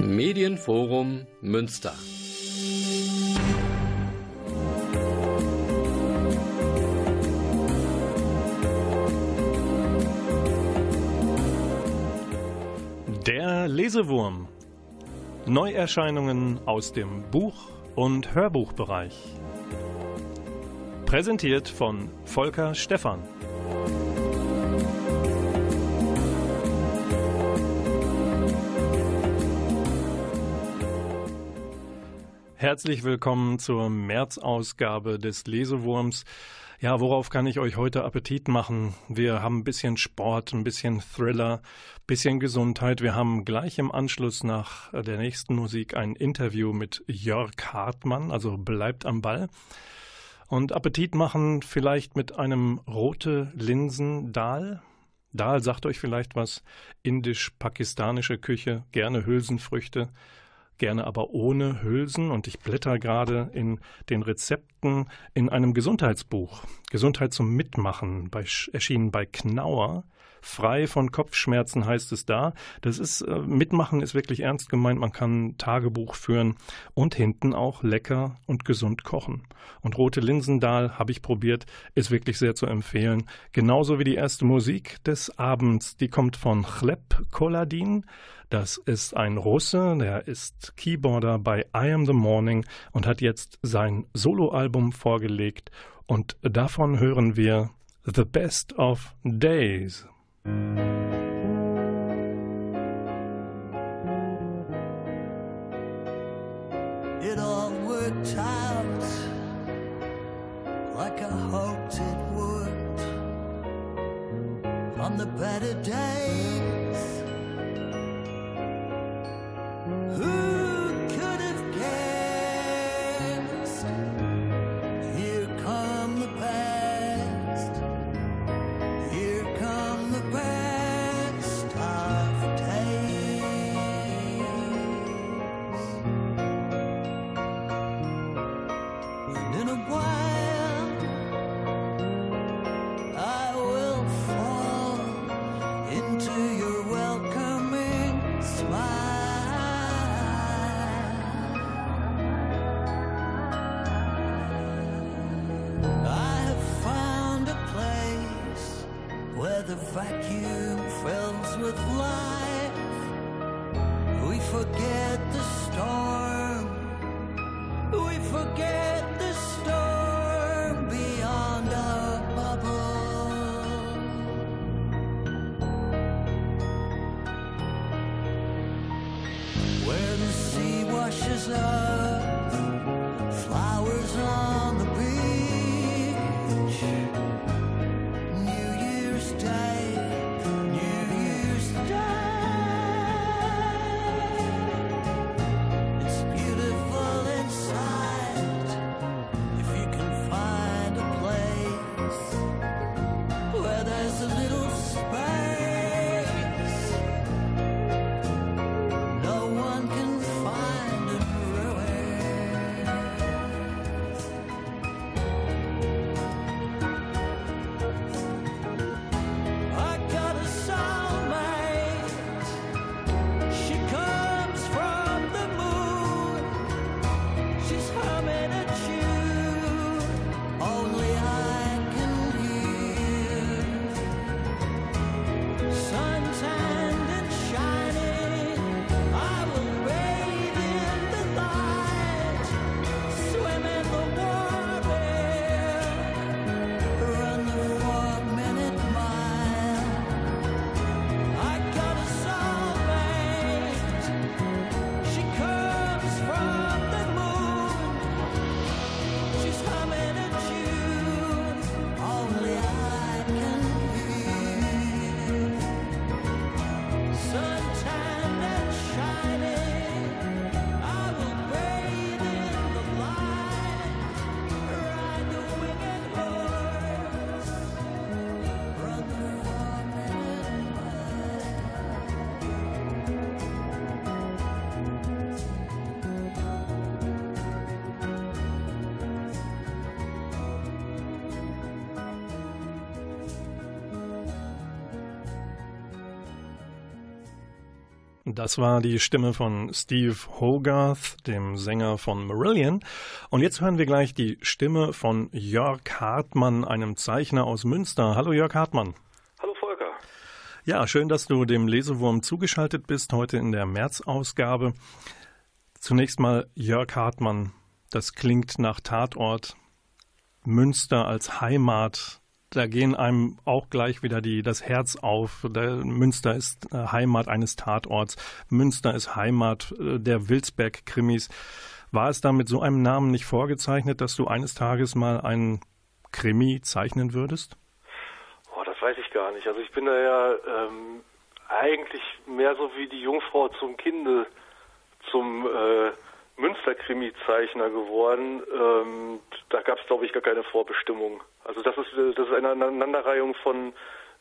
Medienforum Münster. Der Lesewurm. Neuerscheinungen aus dem Buch- und Hörbuchbereich. Präsentiert von Volker Stephan. Herzlich willkommen zur März-Ausgabe des Lesewurms. Ja, worauf kann ich euch heute Appetit machen? Wir haben ein bisschen Sport, ein bisschen Thriller, ein bisschen Gesundheit. Wir haben gleich im Anschluss nach der nächsten Musik ein Interview mit Jörg Hartmann, also bleibt am Ball. Und Appetit machen vielleicht mit einem rote Linsen Dahl. Dahl sagt euch vielleicht was. Indisch-pakistanische Küche, gerne Hülsenfrüchte gerne aber ohne Hülsen. Und ich blätter gerade in den Rezepten in einem Gesundheitsbuch. Gesundheit zum Mitmachen, bei, erschienen bei Knauer. Frei von Kopfschmerzen heißt es da. Das ist, äh, Mitmachen ist wirklich ernst gemeint. Man kann Tagebuch führen und hinten auch lecker und gesund kochen. Und rote Linsendahl habe ich probiert, ist wirklich sehr zu empfehlen. Genauso wie die erste Musik des Abends, die kommt von Chleb Koladin. Das ist ein Russe, der ist Keyboarder bei I Am the Morning und hat jetzt sein Soloalbum vorgelegt. Und davon hören wir The Best of Days. It all worked out like I hoped it would. On the better days, Das war die Stimme von Steve Hogarth, dem Sänger von Marillion. Und jetzt hören wir gleich die Stimme von Jörg Hartmann, einem Zeichner aus Münster. Hallo Jörg Hartmann. Hallo Volker. Ja, schön, dass du dem Lesewurm zugeschaltet bist, heute in der März-Ausgabe. Zunächst mal Jörg Hartmann. Das klingt nach Tatort. Münster als Heimat da gehen einem auch gleich wieder die, das Herz auf. Der Münster ist äh, Heimat eines Tatorts. Münster ist Heimat äh, der Wilsberg-Krimis. War es da mit so einem Namen nicht vorgezeichnet, dass du eines Tages mal einen Krimi zeichnen würdest? Oh, das weiß ich gar nicht. Also ich bin da ja ähm, eigentlich mehr so wie die Jungfrau zum Kinde, zum äh, Münster-Krimi-Zeichner geworden. Ähm, da gab es, glaube ich, gar keine Vorbestimmung. Also das ist, das ist eine Aneinanderreihung von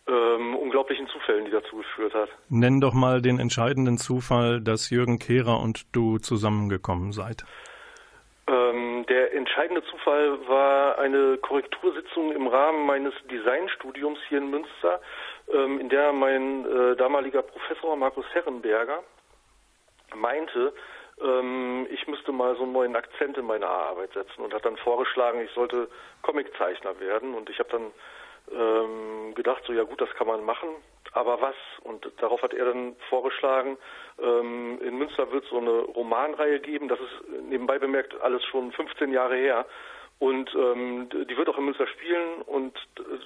ähm, unglaublichen Zufällen, die dazu geführt hat. Nenn doch mal den entscheidenden Zufall, dass Jürgen Kehrer und du zusammengekommen seid. Ähm, der entscheidende Zufall war eine Korrektursitzung im Rahmen meines Designstudiums hier in Münster, ähm, in der mein äh, damaliger Professor Markus Herrenberger meinte, ähm, ich müsste mal so einen neuen Akzent in meine Arbeit setzen und hat dann vorgeschlagen, ich sollte Comiczeichner werden. Und ich habe dann ähm, gedacht, so ja gut, das kann man machen, aber was? Und darauf hat er dann vorgeschlagen, ähm, in Münster wird es so eine Romanreihe geben, das ist nebenbei bemerkt alles schon 15 Jahre her. Und ähm, die wird auch in Münster spielen. Und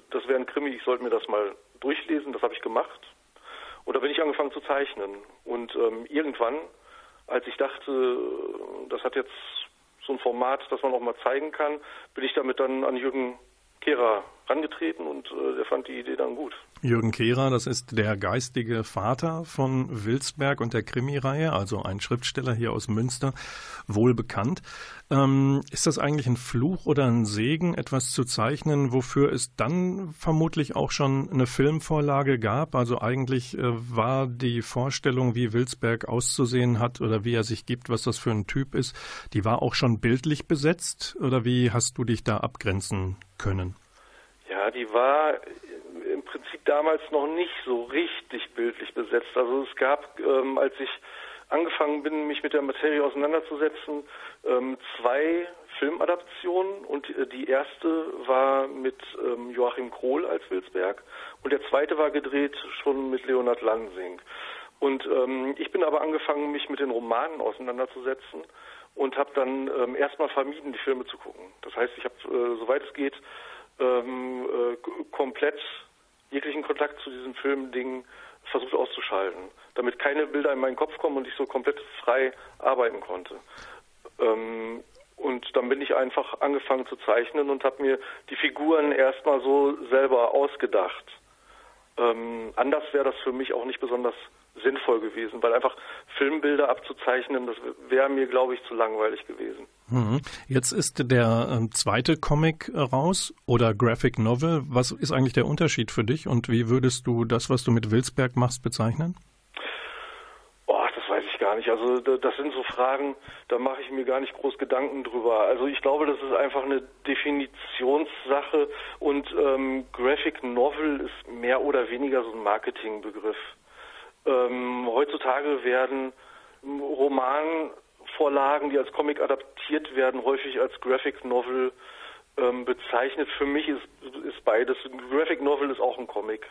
das wäre ein Krimi, ich sollte mir das mal durchlesen, das habe ich gemacht. Und da bin ich angefangen zu zeichnen. Und ähm, irgendwann als ich dachte, das hat jetzt so ein Format, das man auch mal zeigen kann, bin ich damit dann an Jürgen Kehrer rangetreten und äh, der fand die Idee dann gut. Jürgen Kehrer, das ist der geistige Vater von Wilsberg und der Krimireihe, also ein Schriftsteller hier aus Münster, wohl bekannt. Ähm, ist das eigentlich ein Fluch oder ein Segen, etwas zu zeichnen, wofür es dann vermutlich auch schon eine Filmvorlage gab? Also eigentlich äh, war die Vorstellung, wie Wilsberg auszusehen hat oder wie er sich gibt, was das für ein Typ ist, die war auch schon bildlich besetzt oder wie hast du dich da abgrenzen können? Ja, die war damals noch nicht so richtig bildlich besetzt. Also es gab, ähm, als ich angefangen bin, mich mit der Materie auseinanderzusetzen, ähm, zwei Filmadaptionen und äh, die erste war mit ähm, Joachim Krohl als Wilsberg und der zweite war gedreht schon mit Leonard Lansing. Und ähm, ich bin aber angefangen, mich mit den Romanen auseinanderzusetzen und habe dann ähm, erstmal vermieden, die Filme zu gucken. Das heißt, ich habe, äh, soweit es geht, ähm, äh, komplett jeglichen Kontakt zu diesem Filmding versucht auszuschalten, damit keine Bilder in meinen Kopf kommen und ich so komplett frei arbeiten konnte. Ähm, und dann bin ich einfach angefangen zu zeichnen und habe mir die Figuren erstmal so selber ausgedacht. Ähm, anders wäre das für mich auch nicht besonders sinnvoll gewesen, weil einfach Filmbilder abzuzeichnen, das wäre mir, glaube ich, zu langweilig gewesen. Mhm. Jetzt ist der ähm, zweite Comic äh, raus oder Graphic Novel. Was ist eigentlich der Unterschied für dich und wie würdest du das, was du mit Wilsberg machst, bezeichnen? Oh, das weiß ich gar nicht. Also das sind so Fragen, da mache ich mir gar nicht groß Gedanken drüber. Also ich glaube, das ist einfach eine Definitionssache und ähm, Graphic Novel ist mehr oder weniger so ein Marketingbegriff. Ähm, heutzutage werden Romanvorlagen, die als Comic adaptiert werden, häufig als Graphic Novel ähm, bezeichnet. Für mich ist, ist beides. Ein Graphic Novel ist auch ein Comic.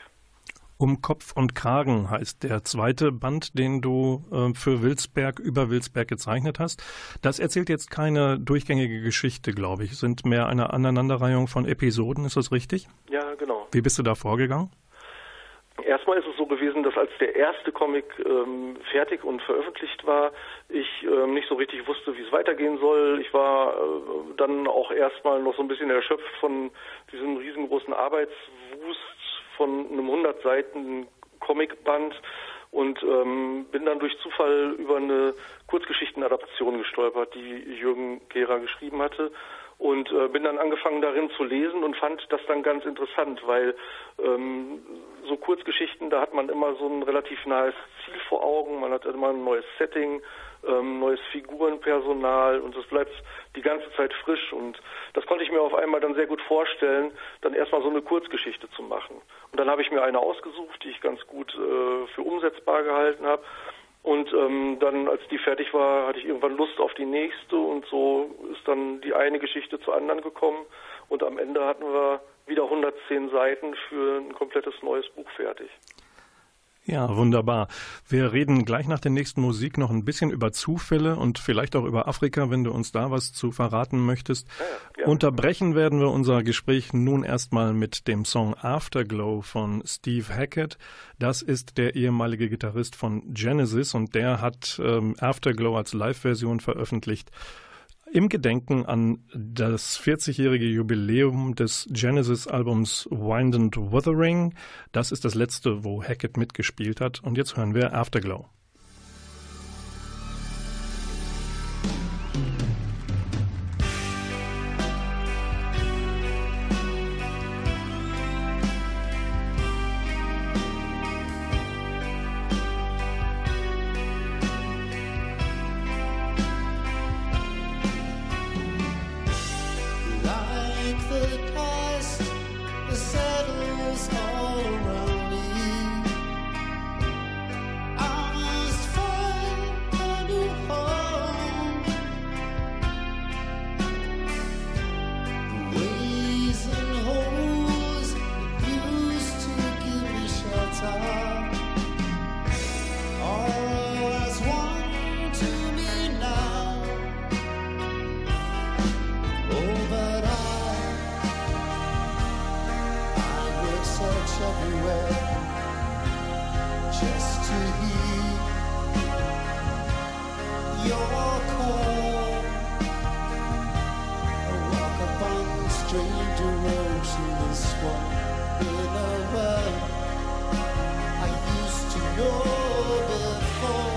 Um Kopf und Kragen heißt der zweite Band, den du äh, für Wilsberg über Wilsberg gezeichnet hast. Das erzählt jetzt keine durchgängige Geschichte, glaube ich. Es sind mehr eine Aneinanderreihung von Episoden, ist das richtig? Ja, genau. Wie bist du da vorgegangen? Erstmal ist es gewesen, dass als der erste Comic ähm, fertig und veröffentlicht war, ich ähm, nicht so richtig wusste, wie es weitergehen soll. Ich war äh, dann auch erstmal noch so ein bisschen erschöpft von diesem riesengroßen Arbeitswust von einem 100 Seiten Comicband und ähm, bin dann durch Zufall über eine Kurzgeschichtenadaption gestolpert, die Jürgen Gera geschrieben hatte und äh, bin dann angefangen darin zu lesen und fand das dann ganz interessant, weil ähm, so Kurzgeschichten, da hat man immer so ein relativ nahes Ziel vor Augen, man hat immer ein neues Setting, ähm, neues Figurenpersonal und es bleibt die ganze Zeit frisch. Und das konnte ich mir auf einmal dann sehr gut vorstellen, dann erstmal so eine Kurzgeschichte zu machen. Und dann habe ich mir eine ausgesucht, die ich ganz gut äh, für umsetzbar gehalten habe Und ähm, dann, als die fertig war, hatte ich irgendwann Lust auf die nächste und so ist dann die eine Geschichte zur anderen gekommen und am Ende hatten wir wieder 110 Seiten für ein komplettes neues Buch fertig. Ja, wunderbar. Wir reden gleich nach der nächsten Musik noch ein bisschen über Zufälle und vielleicht auch über Afrika, wenn du uns da was zu verraten möchtest. Ja, ja. Unterbrechen werden wir unser Gespräch nun erstmal mit dem Song Afterglow von Steve Hackett. Das ist der ehemalige Gitarrist von Genesis und der hat ähm, Afterglow als Live-Version veröffentlicht im Gedenken an das 40-jährige Jubiläum des Genesis-Albums Wind and Wuthering. Das ist das letzte, wo Hackett mitgespielt hat. Und jetzt hören wir Afterglow. ocean. I used to know before.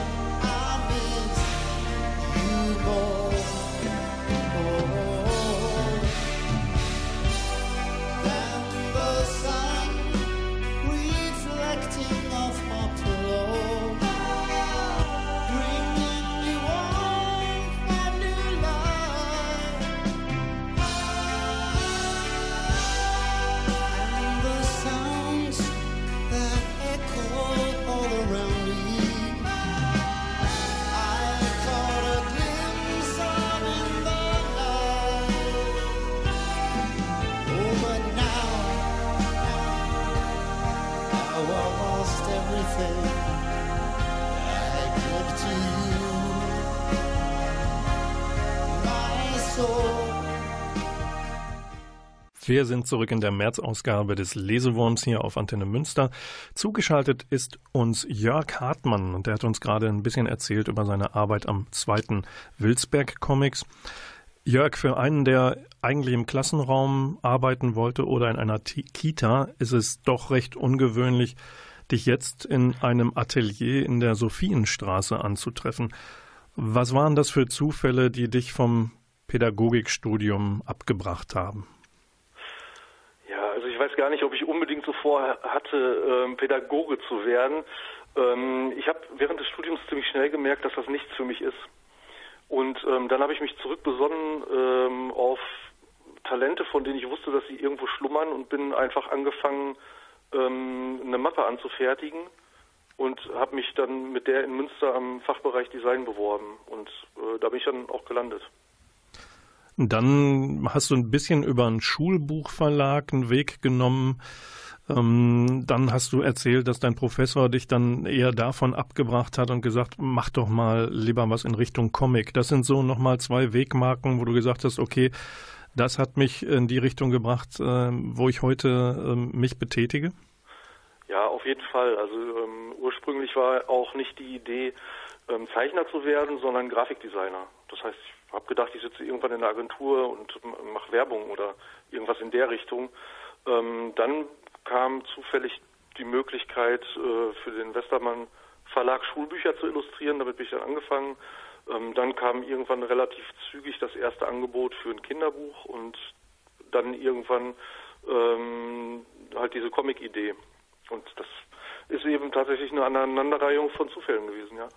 Wir sind zurück in der März-Ausgabe des Lesewurms hier auf Antenne Münster. Zugeschaltet ist uns Jörg Hartmann und der hat uns gerade ein bisschen erzählt über seine Arbeit am zweiten Wilsberg Comics. Jörg, für einen, der eigentlich im Klassenraum arbeiten wollte oder in einer Kita, ist es doch recht ungewöhnlich, dich jetzt in einem Atelier in der Sophienstraße anzutreffen. Was waren das für Zufälle, die dich vom Pädagogikstudium abgebracht haben? Ich weiß gar nicht, ob ich unbedingt so vorhatte, ähm, Pädagoge zu werden. Ähm, ich habe während des Studiums ziemlich schnell gemerkt, dass das nichts für mich ist. Und ähm, dann habe ich mich zurückbesonnen ähm, auf Talente, von denen ich wusste, dass sie irgendwo schlummern und bin einfach angefangen, ähm, eine Mappe anzufertigen und habe mich dann mit der in Münster am Fachbereich Design beworben und äh, da bin ich dann auch gelandet. Dann hast du ein bisschen über einen Schulbuchverlag einen Weg genommen. Ähm, dann hast du erzählt, dass dein Professor dich dann eher davon abgebracht hat und gesagt, mach doch mal lieber was in Richtung Comic. Das sind so nochmal zwei Wegmarken, wo du gesagt hast, okay, das hat mich in die Richtung gebracht, äh, wo ich heute äh, mich betätige? Ja, auf jeden Fall. Also ähm, ursprünglich war auch nicht die Idee, ähm, Zeichner zu werden, sondern Grafikdesigner. Das heißt, ich habe gedacht, ich sitze irgendwann in der Agentur und mache Werbung oder irgendwas in der Richtung. Ähm, dann kam zufällig die Möglichkeit äh, für den Westermann Verlag Schulbücher zu illustrieren. Damit bin ich dann angefangen. Ähm, dann kam irgendwann relativ zügig das erste Angebot für ein Kinderbuch und dann irgendwann ähm, halt diese Comic-Idee. Und das ist eben tatsächlich eine Aneinanderreihung von Zufällen gewesen, ja.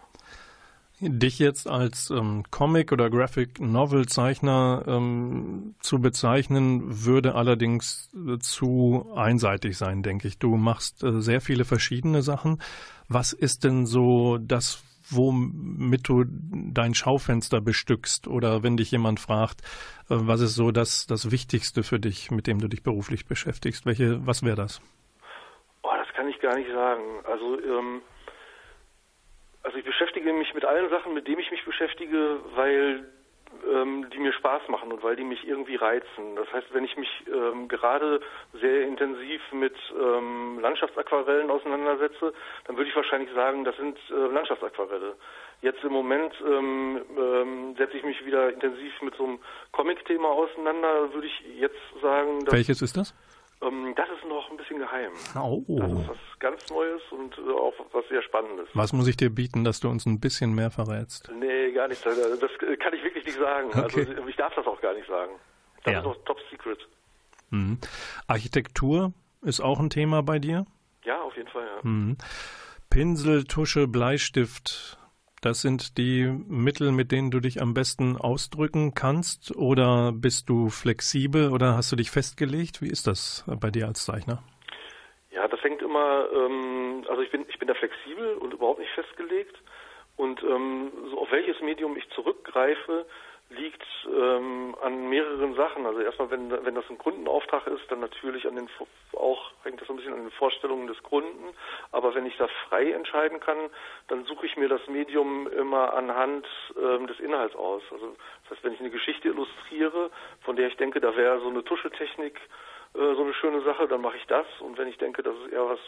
Dich jetzt als ähm, Comic- oder Graphic-Novel-Zeichner ähm, zu bezeichnen, würde allerdings äh, zu einseitig sein, denke ich. Du machst äh, sehr viele verschiedene Sachen. Was ist denn so das, womit du dein Schaufenster bestückst oder wenn dich jemand fragt, äh, was ist so das, das Wichtigste für dich, mit dem du dich beruflich beschäftigst? Welche, was wäre das? Oh, das kann ich gar nicht sagen. Also, ähm, also ich beschäftige mich mit allen Sachen, mit denen ich mich beschäftige, weil ähm, die mir Spaß machen und weil die mich irgendwie reizen. Das heißt, wenn ich mich ähm, gerade sehr intensiv mit ähm, Landschaftsaquarellen auseinandersetze, dann würde ich wahrscheinlich sagen, das sind äh, Landschaftsaquarelle. Jetzt im Moment ähm, ähm, setze ich mich wieder intensiv mit so einem Comic-Thema auseinander, würde ich jetzt sagen. Welches ist das? Ähm, das ist noch ein bisschen geheim. Oh. Das ist was ganz Neues und äh, auch was sehr Spannendes. Was muss ich dir bieten, dass du uns ein bisschen mehr verrätst? Nee, gar nicht. Das kann ich wirklich nicht sagen. Okay. Also ich darf das auch gar nicht sagen. Das ja. ist noch top secret. Mhm. Architektur ist auch ein Thema bei dir? Ja, auf jeden Fall, ja. Mhm. Pinsel, Tusche, Bleistift, das sind die Mittel, mit denen du dich am besten ausdrücken kannst? Oder bist du flexibel oder hast du dich festgelegt? Wie ist das bei dir als Zeichner? Ja, das hängt immer, ähm, also ich bin, ich bin da flexibel und überhaupt nicht festgelegt. Und ähm, so auf welches Medium ich zurückgreife, liegt ähm, an mehreren Sachen. Also erstmal, wenn, wenn das ein Kundenauftrag ist, dann natürlich an den auch hängt das ein bisschen an den Vorstellungen des Kunden. Aber wenn ich da frei entscheiden kann, dann suche ich mir das Medium immer anhand ähm, des Inhalts aus. Also das heißt, wenn ich eine Geschichte illustriere, von der ich denke, da wäre so eine Tuschetechnik äh, so eine schöne Sache, dann mache ich das. Und wenn ich denke, das ist eher was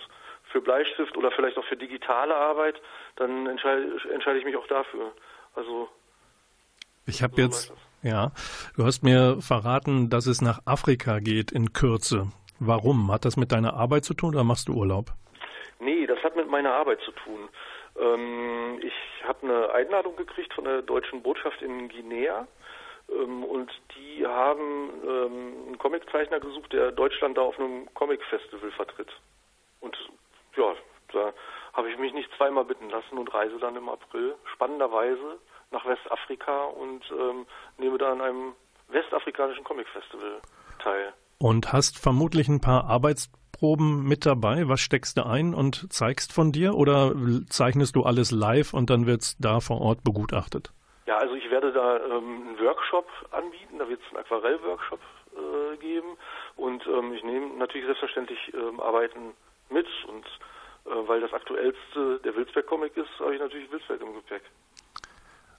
für Bleistift oder vielleicht auch für digitale Arbeit, dann entscheide, entscheide ich mich auch dafür. Also ich habe jetzt, ja, du hast mir verraten, dass es nach Afrika geht in Kürze. Warum? Hat das mit deiner Arbeit zu tun oder machst du Urlaub? Nee, das hat mit meiner Arbeit zu tun. Ähm, ich habe eine Einladung gekriegt von der deutschen Botschaft in Guinea ähm, und die haben ähm, einen Comiczeichner gesucht, der Deutschland da auf einem Comic-Festival vertritt. Und ja, da habe ich mich nicht zweimal bitten lassen und reise dann im April spannenderweise nach Westafrika und ähm, nehme da an einem westafrikanischen Comic-Festival teil. Und hast vermutlich ein paar Arbeitsproben mit dabei. Was steckst du ein und zeigst von dir oder zeichnest du alles live und dann wird es da vor Ort begutachtet? Ja, also ich werde da ähm, einen Workshop anbieten, da wird es einen Aquarell-Workshop äh, geben und ähm, ich nehme natürlich selbstverständlich ähm, Arbeiten mit und äh, weil das aktuellste der Wilsberg-Comic ist, habe ich natürlich Wilsberg im Gepäck.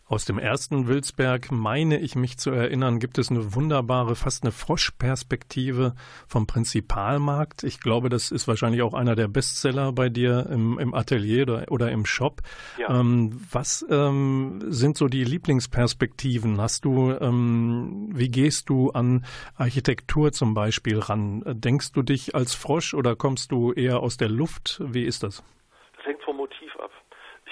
Aus dem ersten Wilsberg, meine ich mich zu erinnern, gibt es eine wunderbare, fast eine Froschperspektive vom Prinzipalmarkt. Ich glaube, das ist wahrscheinlich auch einer der Bestseller bei dir im, im Atelier oder, oder, im Shop. Ja. Ähm, was ähm, sind so die Lieblingsperspektiven? Hast du, ähm, wie gehst du an Architektur zum Beispiel ran? Denkst du dich als Frosch oder kommst du eher aus der Luft? Wie ist das?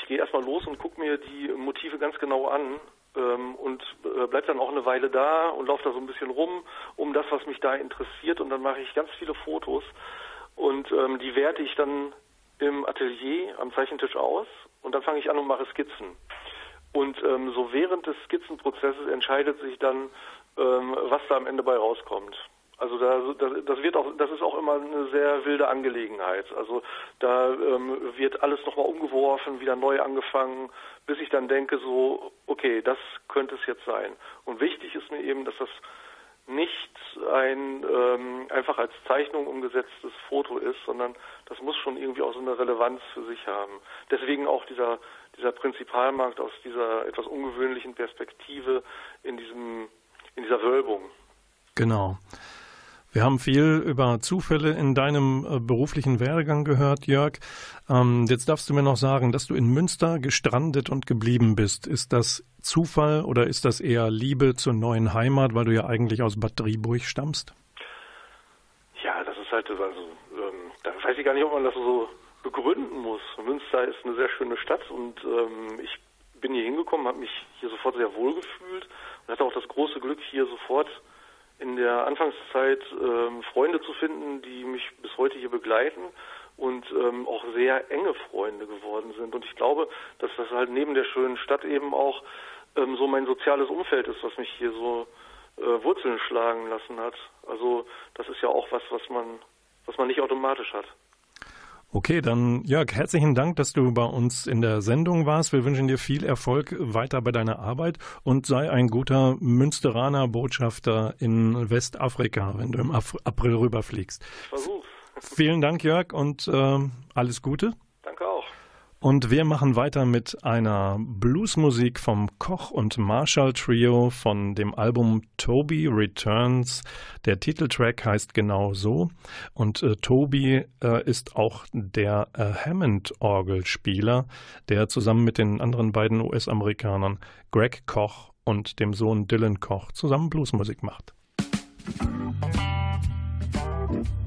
Gehe erstmal los und gucke mir die Motive ganz genau an ähm, und äh, bleib dann auch eine Weile da und laufe da so ein bisschen rum um das, was mich da interessiert und dann mache ich ganz viele Fotos und ähm, die werte ich dann im Atelier am Zeichentisch aus und dann fange ich an und mache Skizzen. Und ähm, so während des Skizzenprozesses entscheidet sich dann, ähm, was da am Ende bei rauskommt. Also da, das wird auch, das ist auch immer eine sehr wilde Angelegenheit. Also da ähm, wird alles nochmal umgeworfen, wieder neu angefangen, bis ich dann denke so, okay, das könnte es jetzt sein. Und wichtig ist mir eben, dass das nicht ein ähm, einfach als Zeichnung umgesetztes Foto ist, sondern das muss schon irgendwie auch so eine Relevanz für sich haben. Deswegen auch dieser dieser Prinzipalmarkt aus dieser etwas ungewöhnlichen Perspektive in diesem in dieser Wölbung. Genau. Wir haben viel über Zufälle in deinem äh, beruflichen Werdegang gehört, Jörg. Ähm, jetzt darfst du mir noch sagen, dass du in Münster gestrandet und geblieben bist. Ist das Zufall oder ist das eher Liebe zur neuen Heimat, weil du ja eigentlich aus Bad Driburg stammst? Ja, das ist halt, also, ähm, da weiß ich gar nicht, ob man das so begründen muss. Münster ist eine sehr schöne Stadt und ähm, ich bin hier hingekommen, habe mich hier sofort sehr wohl gefühlt und hatte auch das große Glück, hier sofort in der Anfangszeit ähm, Freunde zu finden, die mich bis heute hier begleiten und ähm, auch sehr enge Freunde geworden sind. Und ich glaube, dass das halt neben der schönen Stadt eben auch ähm, so mein soziales Umfeld ist, was mich hier so äh, Wurzeln schlagen lassen hat. Also das ist ja auch was, was man, was man nicht automatisch hat. Okay, dann Jörg, herzlichen Dank, dass du bei uns in der Sendung warst. Wir wünschen dir viel Erfolg weiter bei deiner Arbeit und sei ein guter Münsteraner Botschafter in Westafrika, wenn du im April rüberfliegst. Versuch's. Vielen Dank, Jörg, und äh, alles Gute. Und wir machen weiter mit einer Bluesmusik vom Koch und Marshall Trio von dem Album Toby Returns. Der Titeltrack heißt genau so. Und äh, Toby äh, ist auch der äh, Hammond-Orgelspieler, der zusammen mit den anderen beiden US-Amerikanern Greg Koch und dem Sohn Dylan Koch zusammen Bluesmusik macht. Musik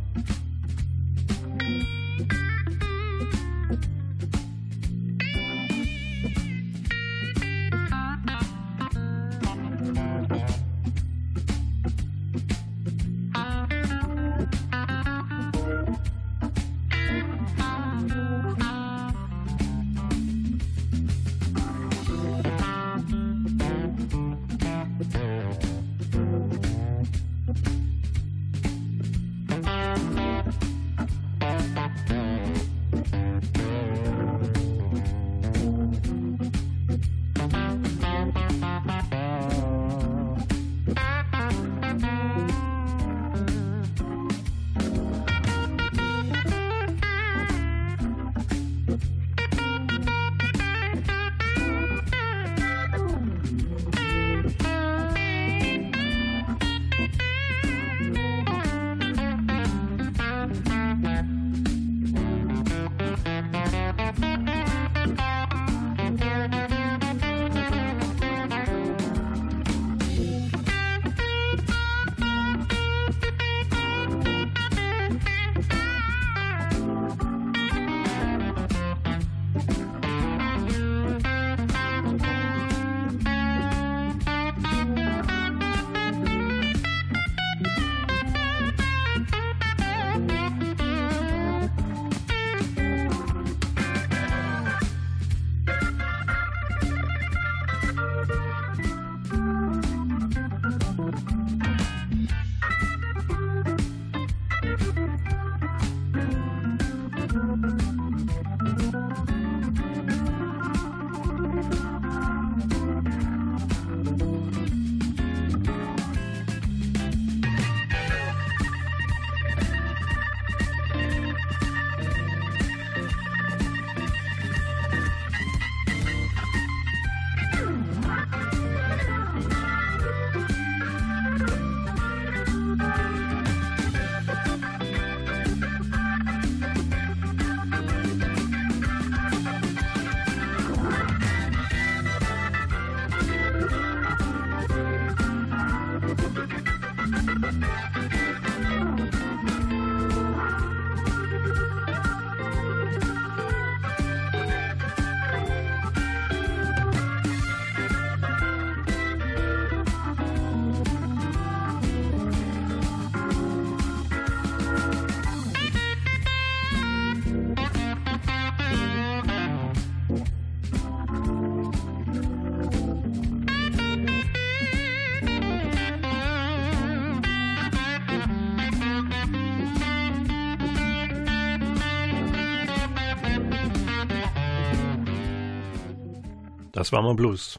Das war mal Blues.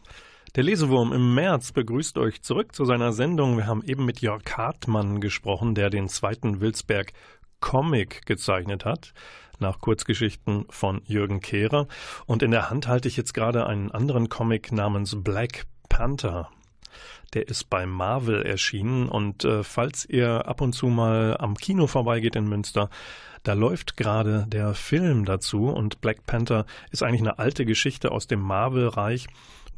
Der Lesewurm im März begrüßt euch zurück zu seiner Sendung. Wir haben eben mit Jörg Hartmann gesprochen, der den zweiten Wilsberg Comic gezeichnet hat, nach Kurzgeschichten von Jürgen Kehrer. Und in der Hand halte ich jetzt gerade einen anderen Comic namens Black Panther. Der ist bei Marvel erschienen und äh, falls ihr ab und zu mal am Kino vorbeigeht in Münster, da läuft gerade der Film dazu und Black Panther ist eigentlich eine alte Geschichte aus dem Marvel-Reich,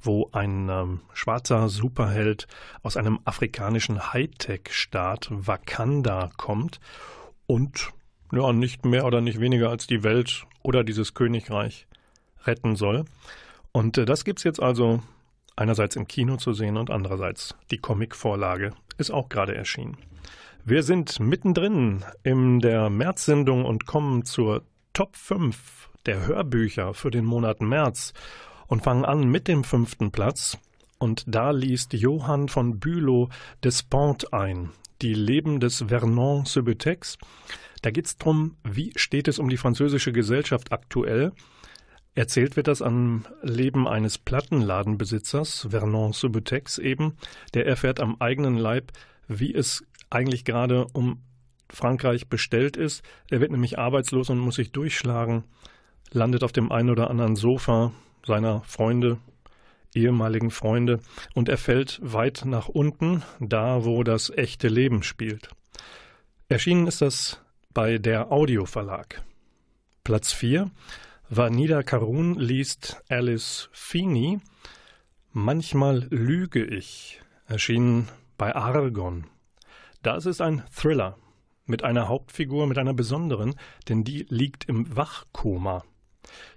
wo ein ähm, schwarzer Superheld aus einem afrikanischen Hightech-Staat Wakanda kommt und ja, nicht mehr oder nicht weniger als die Welt oder dieses Königreich retten soll. Und äh, das gibt's jetzt also einerseits im Kino zu sehen und andererseits die Comic-Vorlage ist auch gerade erschienen. Wir sind mittendrin in der März-Sendung und kommen zur Top 5 der Hörbücher für den Monat März und fangen an mit dem fünften Platz. Und da liest Johann von Bülow Despont ein, die Leben des Vernon Subutex. Da geht es darum, wie steht es um die französische Gesellschaft aktuell. Erzählt wird das am Leben eines Plattenladenbesitzers, Vernon Subutex eben. Der erfährt am eigenen Leib, wie es eigentlich gerade um Frankreich bestellt ist. Er wird nämlich arbeitslos und muss sich durchschlagen, landet auf dem einen oder anderen Sofa seiner Freunde, ehemaligen Freunde, und er fällt weit nach unten, da wo das echte Leben spielt. Erschienen ist das bei der Audio Verlag. Platz 4. Vanida Karun liest Alice Feeney. Manchmal lüge ich. Erschienen bei Argon. Das ist ein Thriller mit einer Hauptfigur, mit einer besonderen, denn die liegt im Wachkoma.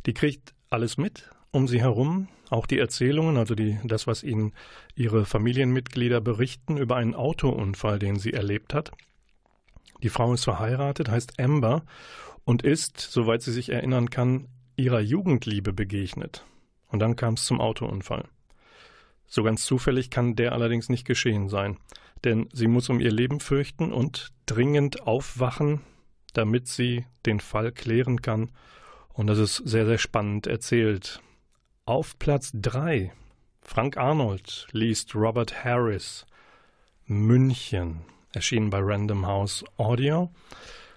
Die kriegt alles mit um sie herum, auch die Erzählungen, also die, das, was ihnen ihre Familienmitglieder berichten über einen Autounfall, den sie erlebt hat. Die Frau ist verheiratet, heißt Amber und ist, soweit sie sich erinnern kann, ihrer Jugendliebe begegnet. Und dann kam es zum Autounfall. So ganz zufällig kann der allerdings nicht geschehen sein, denn sie muss um ihr Leben fürchten und dringend aufwachen, damit sie den Fall klären kann. Und das ist sehr, sehr spannend erzählt. Auf Platz 3 Frank Arnold liest Robert Harris München erschienen bei Random House Audio.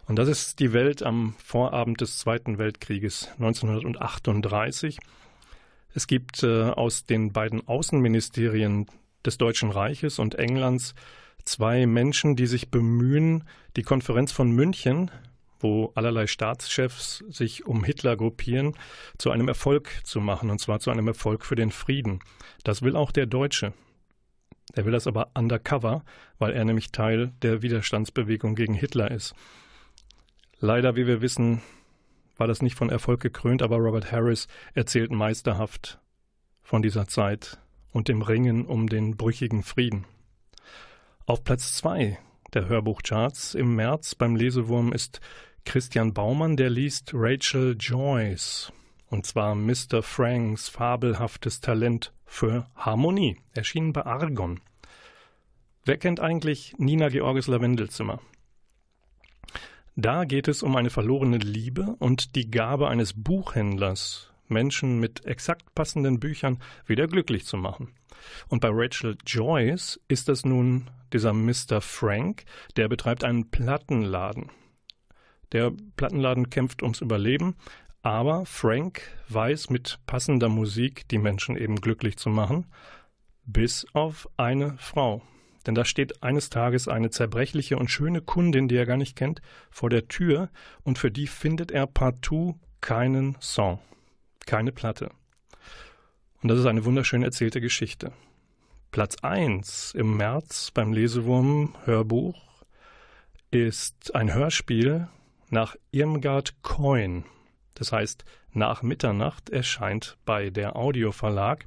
Und das ist die Welt am Vorabend des Zweiten Weltkrieges 1938. Es gibt äh, aus den beiden Außenministerien des Deutschen Reiches und Englands zwei Menschen, die sich bemühen, die Konferenz von München, wo allerlei Staatschefs sich um Hitler gruppieren, zu einem Erfolg zu machen, und zwar zu einem Erfolg für den Frieden. Das will auch der Deutsche. Er will das aber undercover, weil er nämlich Teil der Widerstandsbewegung gegen Hitler ist. Leider, wie wir wissen, war das nicht von Erfolg gekrönt, aber Robert Harris erzählt meisterhaft von dieser Zeit und dem Ringen um den brüchigen Frieden. Auf Platz 2 der Hörbuchcharts im März beim Lesewurm ist Christian Baumann, der liest Rachel Joyce. Und zwar Mr. Franks fabelhaftes Talent für Harmonie, erschienen bei Argon. Wer kennt eigentlich Nina Georges Lavendelzimmer? Da geht es um eine verlorene Liebe und die Gabe eines Buchhändlers, Menschen mit exakt passenden Büchern wieder glücklich zu machen. Und bei Rachel Joyce ist das nun dieser Mr. Frank, der betreibt einen Plattenladen. Der Plattenladen kämpft ums Überleben, aber Frank weiß mit passender Musik die Menschen eben glücklich zu machen, bis auf eine Frau. Denn da steht eines Tages eine zerbrechliche und schöne Kundin, die er gar nicht kennt, vor der Tür und für die findet er partout keinen Song, keine Platte. Und das ist eine wunderschön erzählte Geschichte. Platz 1 im März beim Lesewurm Hörbuch ist ein Hörspiel nach Irmgard Coin. Das heißt, nach Mitternacht erscheint bei der Audioverlag.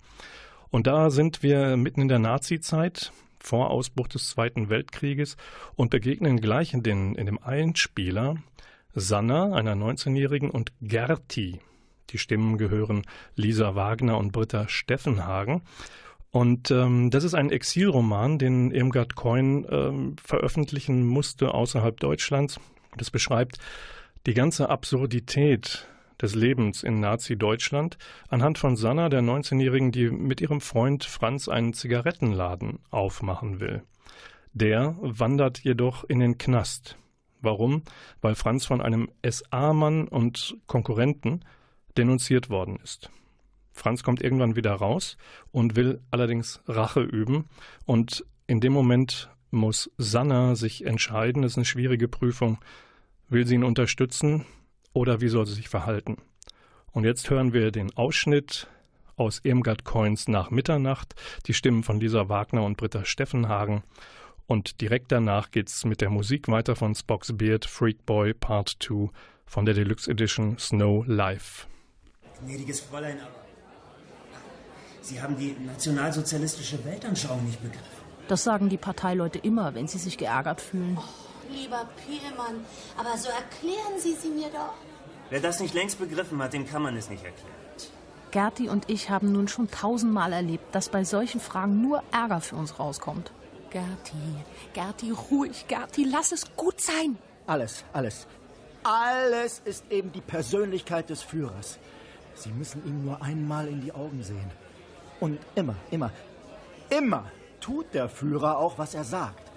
Und da sind wir mitten in der Nazi-Zeit, vor Ausbruch des Zweiten Weltkrieges, und begegnen gleich in, den, in dem Einspieler Sanna, einer 19-Jährigen, und Gerti. Die Stimmen gehören Lisa Wagner und Britta Steffenhagen. Und ähm, das ist ein Exilroman, den Irmgard Coin ähm, veröffentlichen musste außerhalb Deutschlands. Das beschreibt die ganze Absurdität des Lebens in Nazi-Deutschland anhand von Sanna, der 19-Jährigen, die mit ihrem Freund Franz einen Zigarettenladen aufmachen will. Der wandert jedoch in den Knast. Warum? Weil Franz von einem SA-Mann und Konkurrenten denunziert worden ist. Franz kommt irgendwann wieder raus und will allerdings Rache üben. Und in dem Moment muss Sanna sich entscheiden. Das ist eine schwierige Prüfung. Will sie ihn unterstützen oder wie soll sie sich verhalten? Und jetzt hören wir den Ausschnitt aus Irmgard Coins nach Mitternacht, die Stimmen von Lisa Wagner und Britta Steffenhagen. Und direkt danach geht's mit der Musik weiter von Spock's Beard Freak Boy Part 2 von der Deluxe Edition Snow Life. Gnädiges Fräulein, aber Sie haben die nationalsozialistische Weltanschauung nicht begriffen. Das sagen die Parteileute immer, wenn sie sich geärgert fühlen. Oh, lieber Pielmann, aber so erklären Sie sie mir doch. Wer das nicht längst begriffen hat, dem kann man es nicht erklären. Gerti und ich haben nun schon tausendmal erlebt, dass bei solchen Fragen nur Ärger für uns rauskommt. Gerti, Gerti, ruhig, Gerti, lass es gut sein. Alles, alles. Alles ist eben die Persönlichkeit des Führers. Sie müssen ihm nur einmal in die Augen sehen. Und immer, immer, immer tut der Führer auch, was er sagt.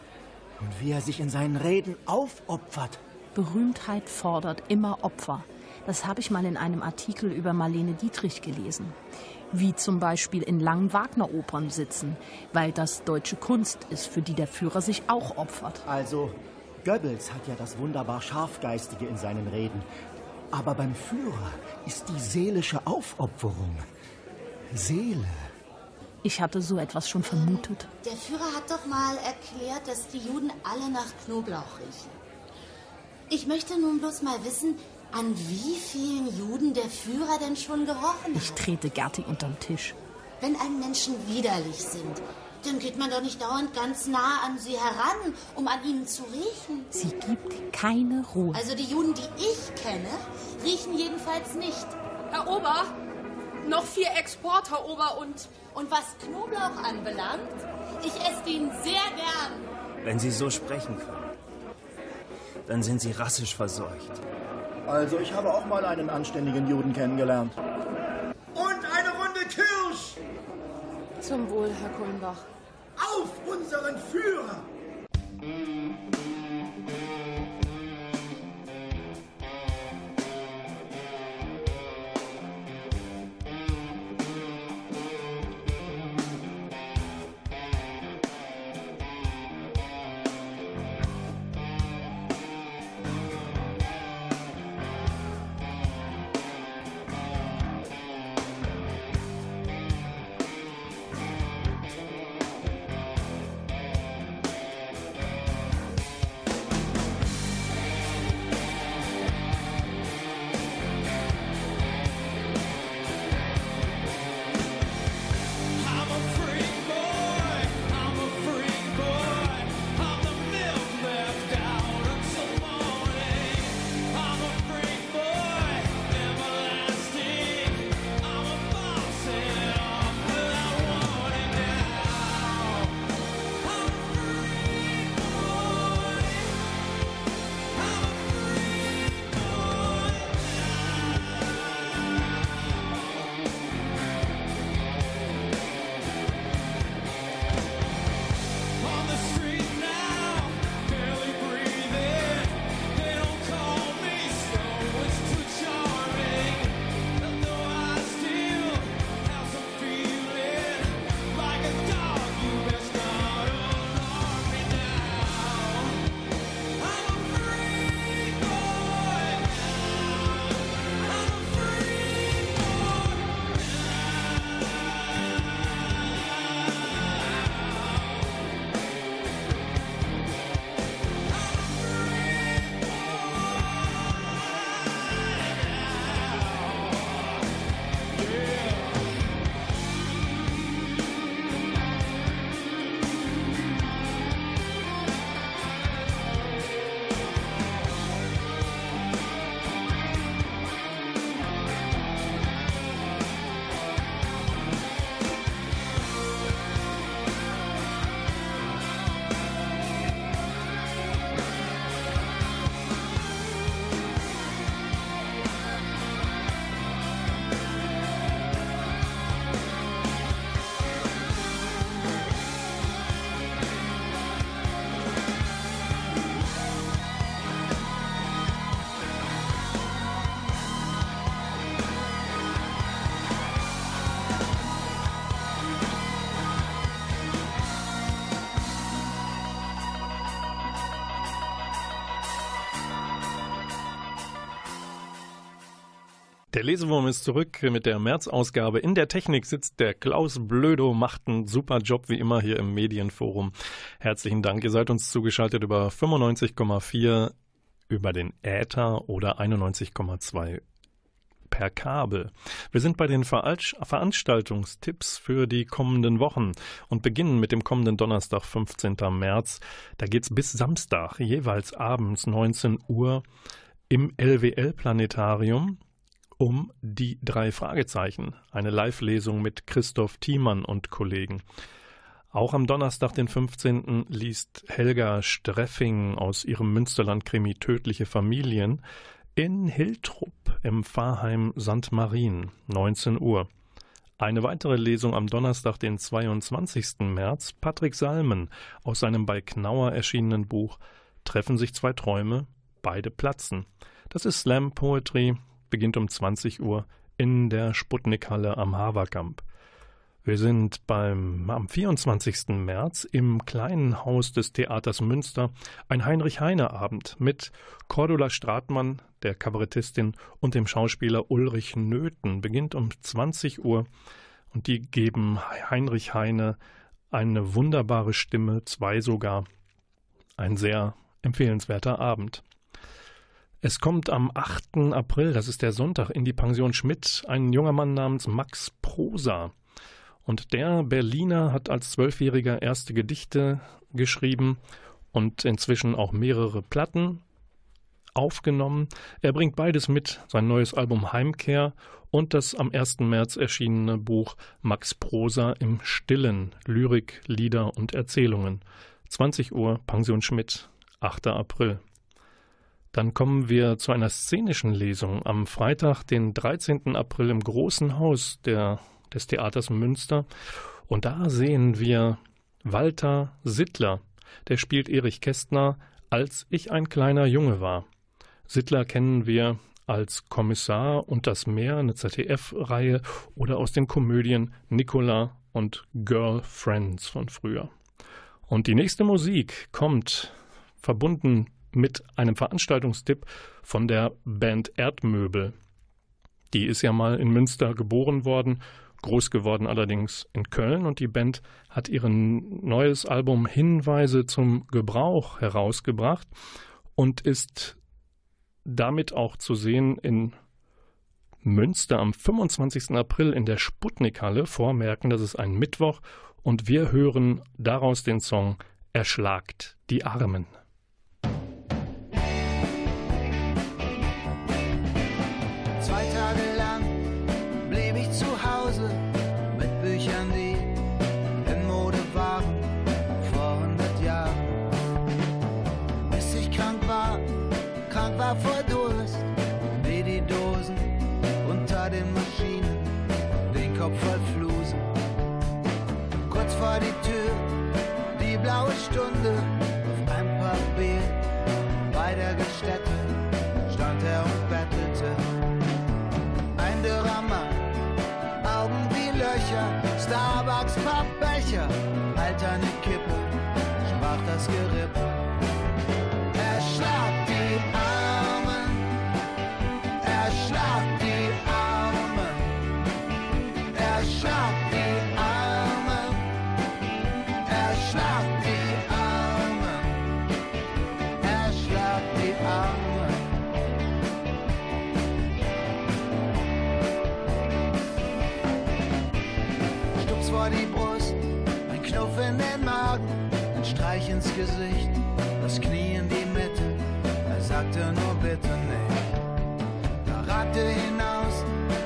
Und wie er sich in seinen Reden aufopfert. Berühmtheit fordert immer Opfer. Das habe ich mal in einem Artikel über Marlene Dietrich gelesen. Wie zum Beispiel in langen Wagner-Opern sitzen, weil das deutsche Kunst ist, für die der Führer sich auch opfert. Also, Goebbels hat ja das wunderbar Scharfgeistige in seinen Reden. Aber beim Führer ist die seelische Aufopferung. Seele. Ich hatte so etwas schon vermutet. Der Führer hat doch mal erklärt, dass die Juden alle nach Knoblauch riechen. Ich möchte nun bloß mal wissen, an wie vielen Juden der Führer denn schon gerochen hat. Ich trete Gerti unterm Tisch. Wenn einem Menschen widerlich sind, dann geht man doch nicht dauernd ganz nah an sie heran, um an ihnen zu riechen. Sie gibt keine Ruhe. Also die Juden, die ich kenne, riechen jedenfalls nicht. Herr Ober, noch vier Export, Herr Ober, und... Und was Knoblauch anbelangt, ich esse den sehr gern. Wenn Sie so sprechen können, dann sind Sie rassisch verseucht. Also, ich habe auch mal einen anständigen Juden kennengelernt. Und eine Runde Kirsch! Zum Wohl, Herr Kulmbach. Auf unseren Führer! Der Lesewurm ist zurück mit der März-Ausgabe. In der Technik sitzt der Klaus Blödo, macht einen super Job wie immer hier im Medienforum. Herzlichen Dank. Ihr seid uns zugeschaltet über 95,4 über den Äther oder 91,2 per Kabel. Wir sind bei den Veranstaltungstipps für die kommenden Wochen und beginnen mit dem kommenden Donnerstag, 15. März. Da geht's bis Samstag, jeweils abends 19 Uhr im LWL-Planetarium um die drei Fragezeichen, eine Live-Lesung mit Christoph Thiemann und Kollegen. Auch am Donnerstag, den 15. liest Helga Streffing aus ihrem Münsterland-Krimi Tödliche Familien in Hiltrup im Pfarrheim St. Marien, 19 Uhr. Eine weitere Lesung am Donnerstag, den 22. März, Patrick Salmen aus seinem bei Knauer erschienenen Buch Treffen sich zwei Träume, beide platzen. Das ist Slam Poetry, beginnt um 20 Uhr in der Sputnikhalle am Haverkamp. Wir sind beim, am 24. März im kleinen Haus des Theaters Münster, ein Heinrich-Heine-Abend mit Cordula Stratmann, der Kabarettistin, und dem Schauspieler Ulrich Nöthen. Beginnt um 20 Uhr und die geben Heinrich Heine eine wunderbare Stimme, zwei sogar. Ein sehr empfehlenswerter Abend. Es kommt am 8. April, das ist der Sonntag, in die Pension Schmidt ein junger Mann namens Max Prosa. Und der Berliner hat als Zwölfjähriger erste Gedichte geschrieben und inzwischen auch mehrere Platten aufgenommen. Er bringt beides mit, sein neues Album Heimkehr und das am 1. März erschienene Buch Max Prosa im Stillen, Lyrik, Lieder und Erzählungen. 20 Uhr, Pension Schmidt, 8. April. Dann kommen wir zu einer szenischen Lesung am Freitag, den 13. April im Großen Haus der des Theaters Münster. Und da sehen wir Walter Sittler. Der spielt Erich Kästner, als ich ein kleiner Junge war. Sittler kennen wir als Kommissar und das Meer, eine ZDF-Reihe, oder aus den Komödien Nicola und Girlfriends von früher. Und die nächste Musik kommt verbunden mit einem Veranstaltungstipp von der Band Erdmöbel. Die ist ja mal in Münster geboren worden groß geworden allerdings in Köln und die Band hat ihr neues Album Hinweise zum Gebrauch herausgebracht und ist damit auch zu sehen in Münster am 25. April in der Sputnikhalle. Vormerken, das ist ein Mittwoch und wir hören daraus den Song Erschlagt die Armen. Kopf voll Flusen. Kurz vor die Tür, die blaue Stunde, auf ein paar Bier bei der Gestätte stand er und bettelte. Ein dürrer Mann, Augen wie Löcher, Starbucks Pappbecher, alterne Kippe, sprach das Gerippe. Das Knie in die Mitte, er sagte nur bitte nicht. Da ragte hinaus,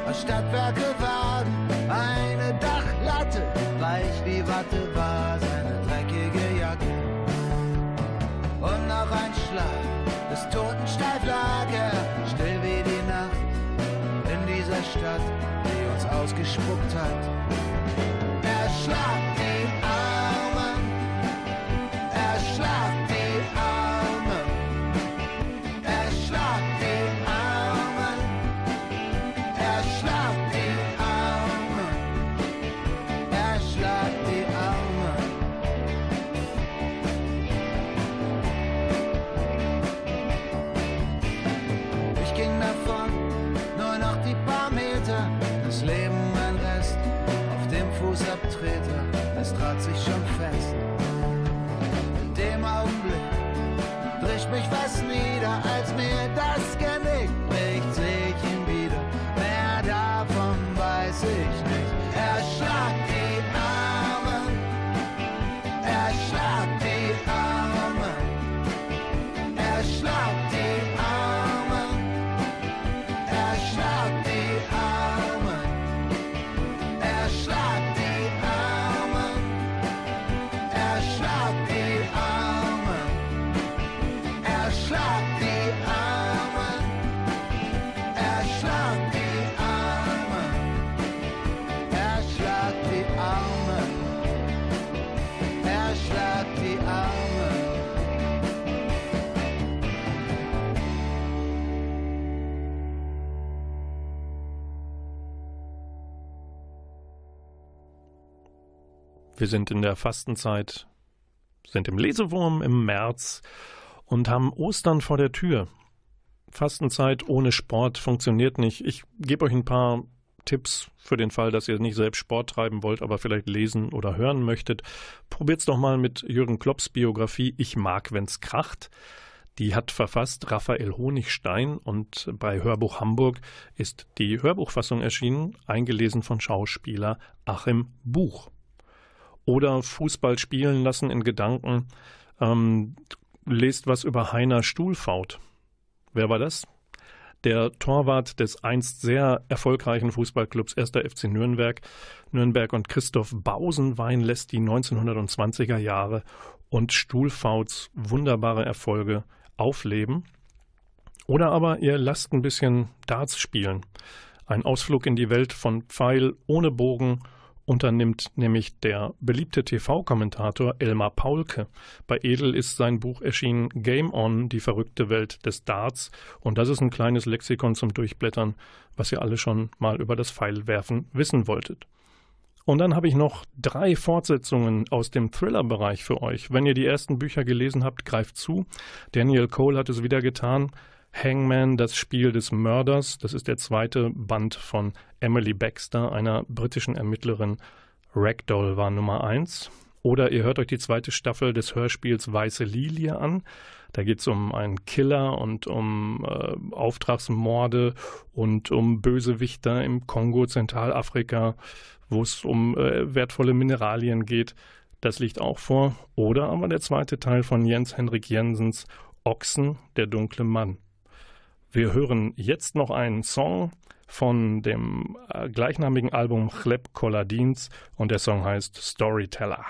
aus Stadtwerke Wagen, eine Dachlatte, weich wie Watte war seine dreckige Jacke. Und noch ein Schlag des Toten steif lag er, still wie die Nacht in dieser Stadt, die uns ausgespuckt hat. Wir sind in der Fastenzeit, sind im Lesewurm im März und haben Ostern vor der Tür. Fastenzeit ohne Sport funktioniert nicht. Ich gebe euch ein paar Tipps für den Fall, dass ihr nicht selbst Sport treiben wollt, aber vielleicht lesen oder hören möchtet. Probiert's doch mal mit Jürgen Klopps Biografie Ich mag, wenn's kracht. Die hat verfasst Raphael Honigstein und bei Hörbuch Hamburg ist die Hörbuchfassung erschienen, eingelesen von Schauspieler Achim Buch oder Fußball spielen lassen in Gedanken. Ähm, lest was über Heiner Stuhlfaut. Wer war das? Der Torwart des einst sehr erfolgreichen Fußballclubs 1. FC Nürnberg. Nürnberg und Christoph Bausenwein lässt die 1920er Jahre und Stuhlfauts wunderbare Erfolge aufleben. Oder aber ihr lasst ein bisschen Darts spielen. Ein Ausflug in die Welt von Pfeil ohne Bogen unternimmt nämlich der beliebte TV-Kommentator Elmar Paulke. Bei Edel ist sein Buch erschienen Game On, die verrückte Welt des Darts. Und das ist ein kleines Lexikon zum Durchblättern, was ihr alle schon mal über das Pfeilwerfen wissen wolltet. Und dann habe ich noch drei Fortsetzungen aus dem Thriller-Bereich für euch. Wenn ihr die ersten Bücher gelesen habt, greift zu. Daniel Cole hat es wieder getan. Hangman, das Spiel des Mörders. Das ist der zweite Band von Emily Baxter, einer britischen Ermittlerin. Ragdoll war Nummer eins. Oder ihr hört euch die zweite Staffel des Hörspiels Weiße Lilie an. Da geht es um einen Killer und um äh, Auftragsmorde und um Bösewichter im Kongo, Zentralafrika, wo es um äh, wertvolle Mineralien geht. Das liegt auch vor. Oder aber der zweite Teil von Jens Henrik Jensens Ochsen, der dunkle Mann. Wir hören jetzt noch einen Song von dem äh, gleichnamigen Album Chleb Koladins und der Song heißt Storyteller.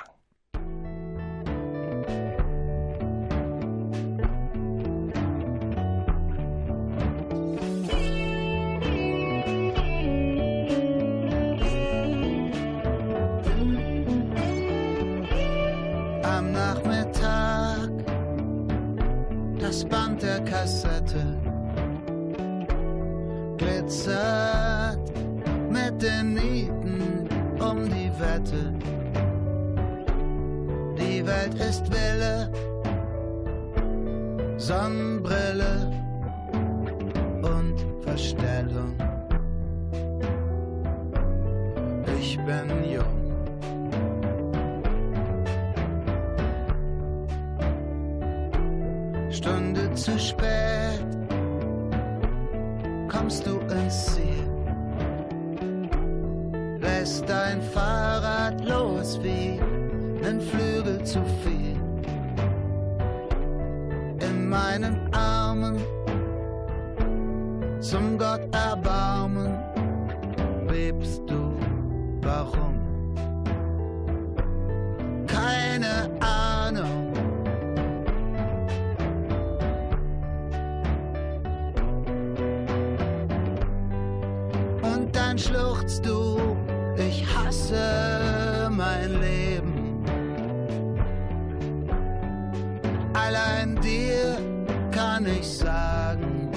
Kann ich sagen,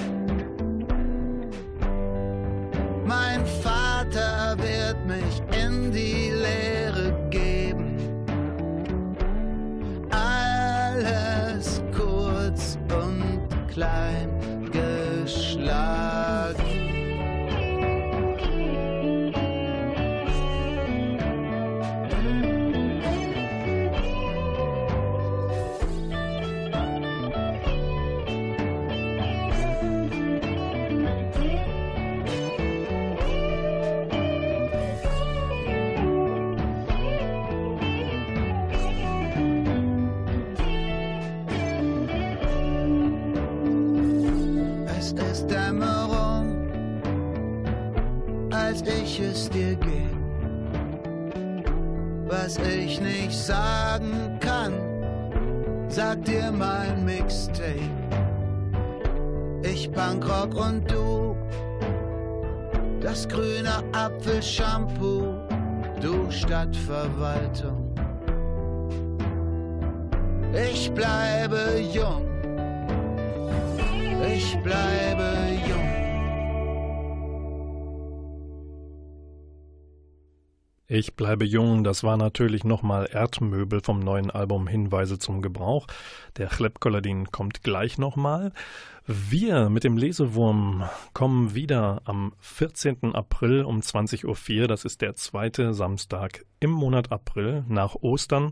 mein Vater wird mich in die Lehre geben. Alles kurz und klein Apfelshampoo, du Stadtverwaltung. Ich bleibe jung. Ich bleibe jung. Ich bleibe jung, das war natürlich nochmal Erdmöbel vom neuen Album Hinweise zum Gebrauch. Der Chlepkoladin kommt gleich nochmal. Wir mit dem Lesewurm kommen wieder am 14. April um 20.04 Uhr. Das ist der zweite Samstag im Monat April nach Ostern.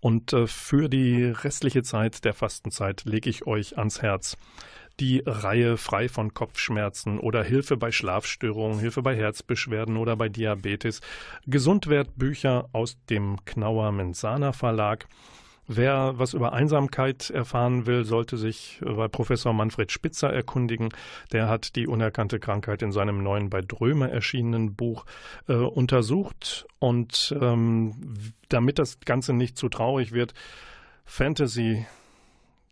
Und äh, für die restliche Zeit der Fastenzeit lege ich euch ans Herz die Reihe frei von Kopfschmerzen oder Hilfe bei Schlafstörungen, Hilfe bei Herzbeschwerden oder bei Diabetes. Gesundwertbücher aus dem Knauer Mensana Verlag. Wer was über Einsamkeit erfahren will, sollte sich bei Professor Manfred Spitzer erkundigen. Der hat die unerkannte Krankheit in seinem neuen bei Dröme erschienenen Buch äh, untersucht. Und ähm, damit das Ganze nicht zu traurig wird, Fantasy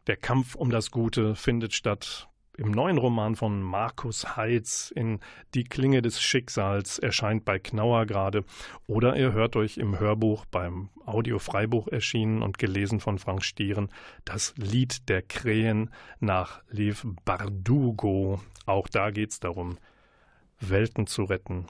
der Kampf um das Gute findet statt. Im neuen Roman von Markus Heitz in Die Klinge des Schicksals erscheint bei Knauer gerade. Oder ihr hört euch im Hörbuch beim Audiofreibuch erschienen und gelesen von Frank Stieren das Lied der Krähen nach Lev Bardugo. Auch da geht es darum, Welten zu retten.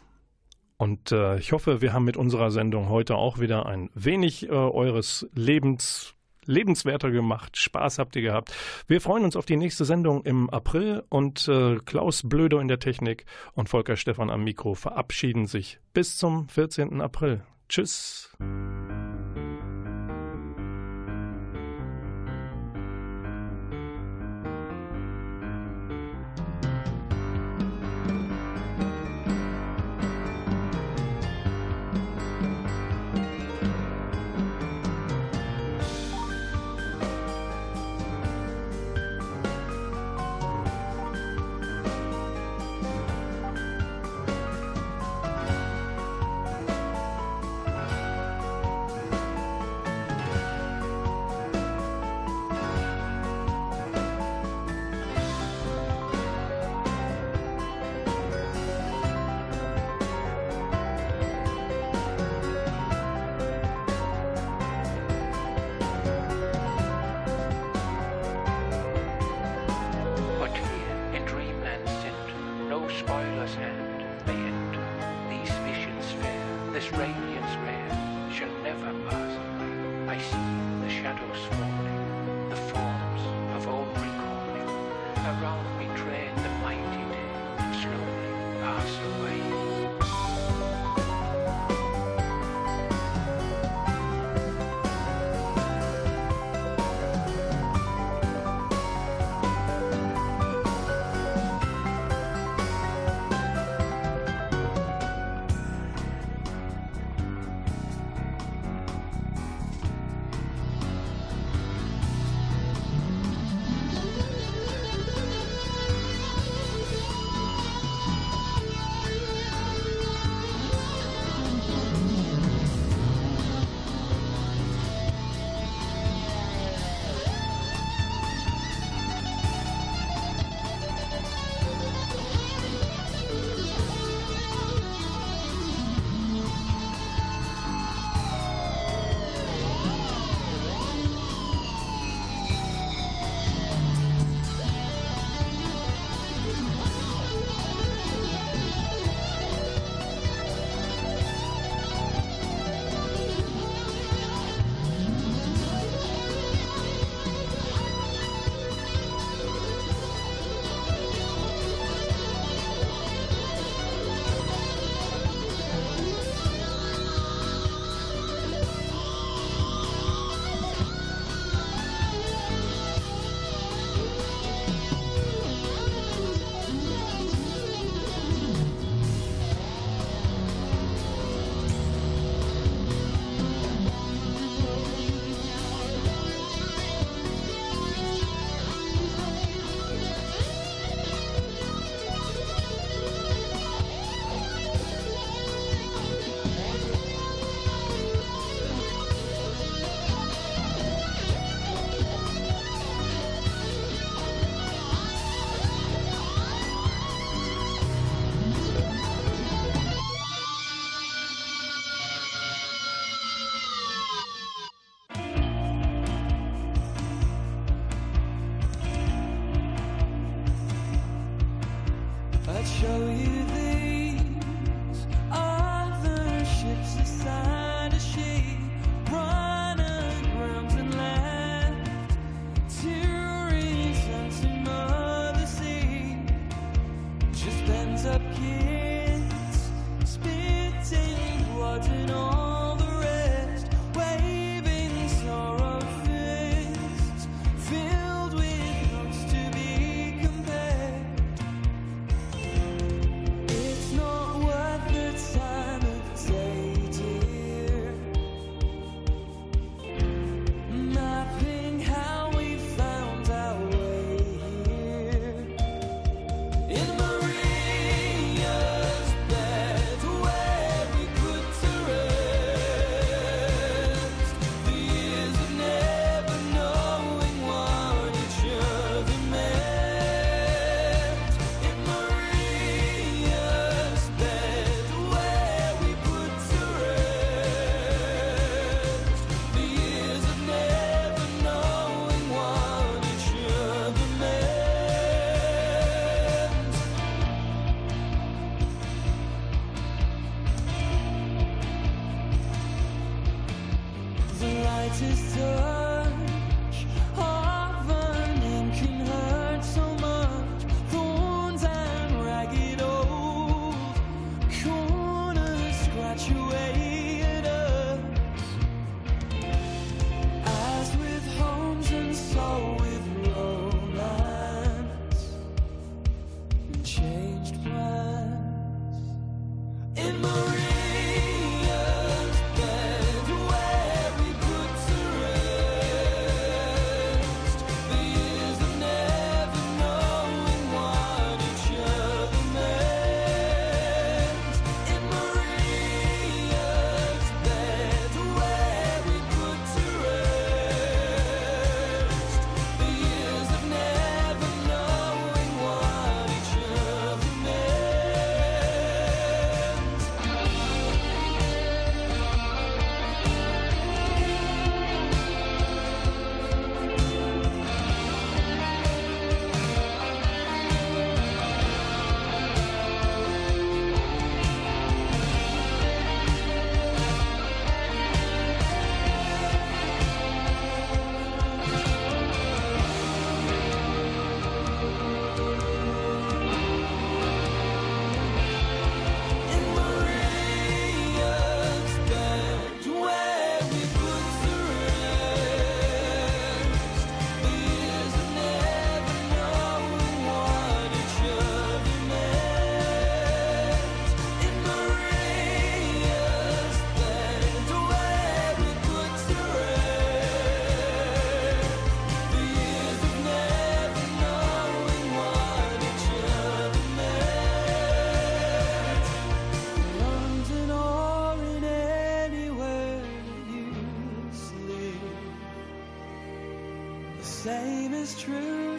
Und äh, ich hoffe, wir haben mit unserer Sendung heute auch wieder ein wenig äh, eures Lebens lebenswerter gemacht. Spaß habt ihr gehabt. Wir freuen uns auf die nächste Sendung im April und äh, Klaus Blödo in der Technik und Volker Stefan am Mikro verabschieden sich bis zum 14. April. Tschüss.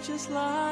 Just like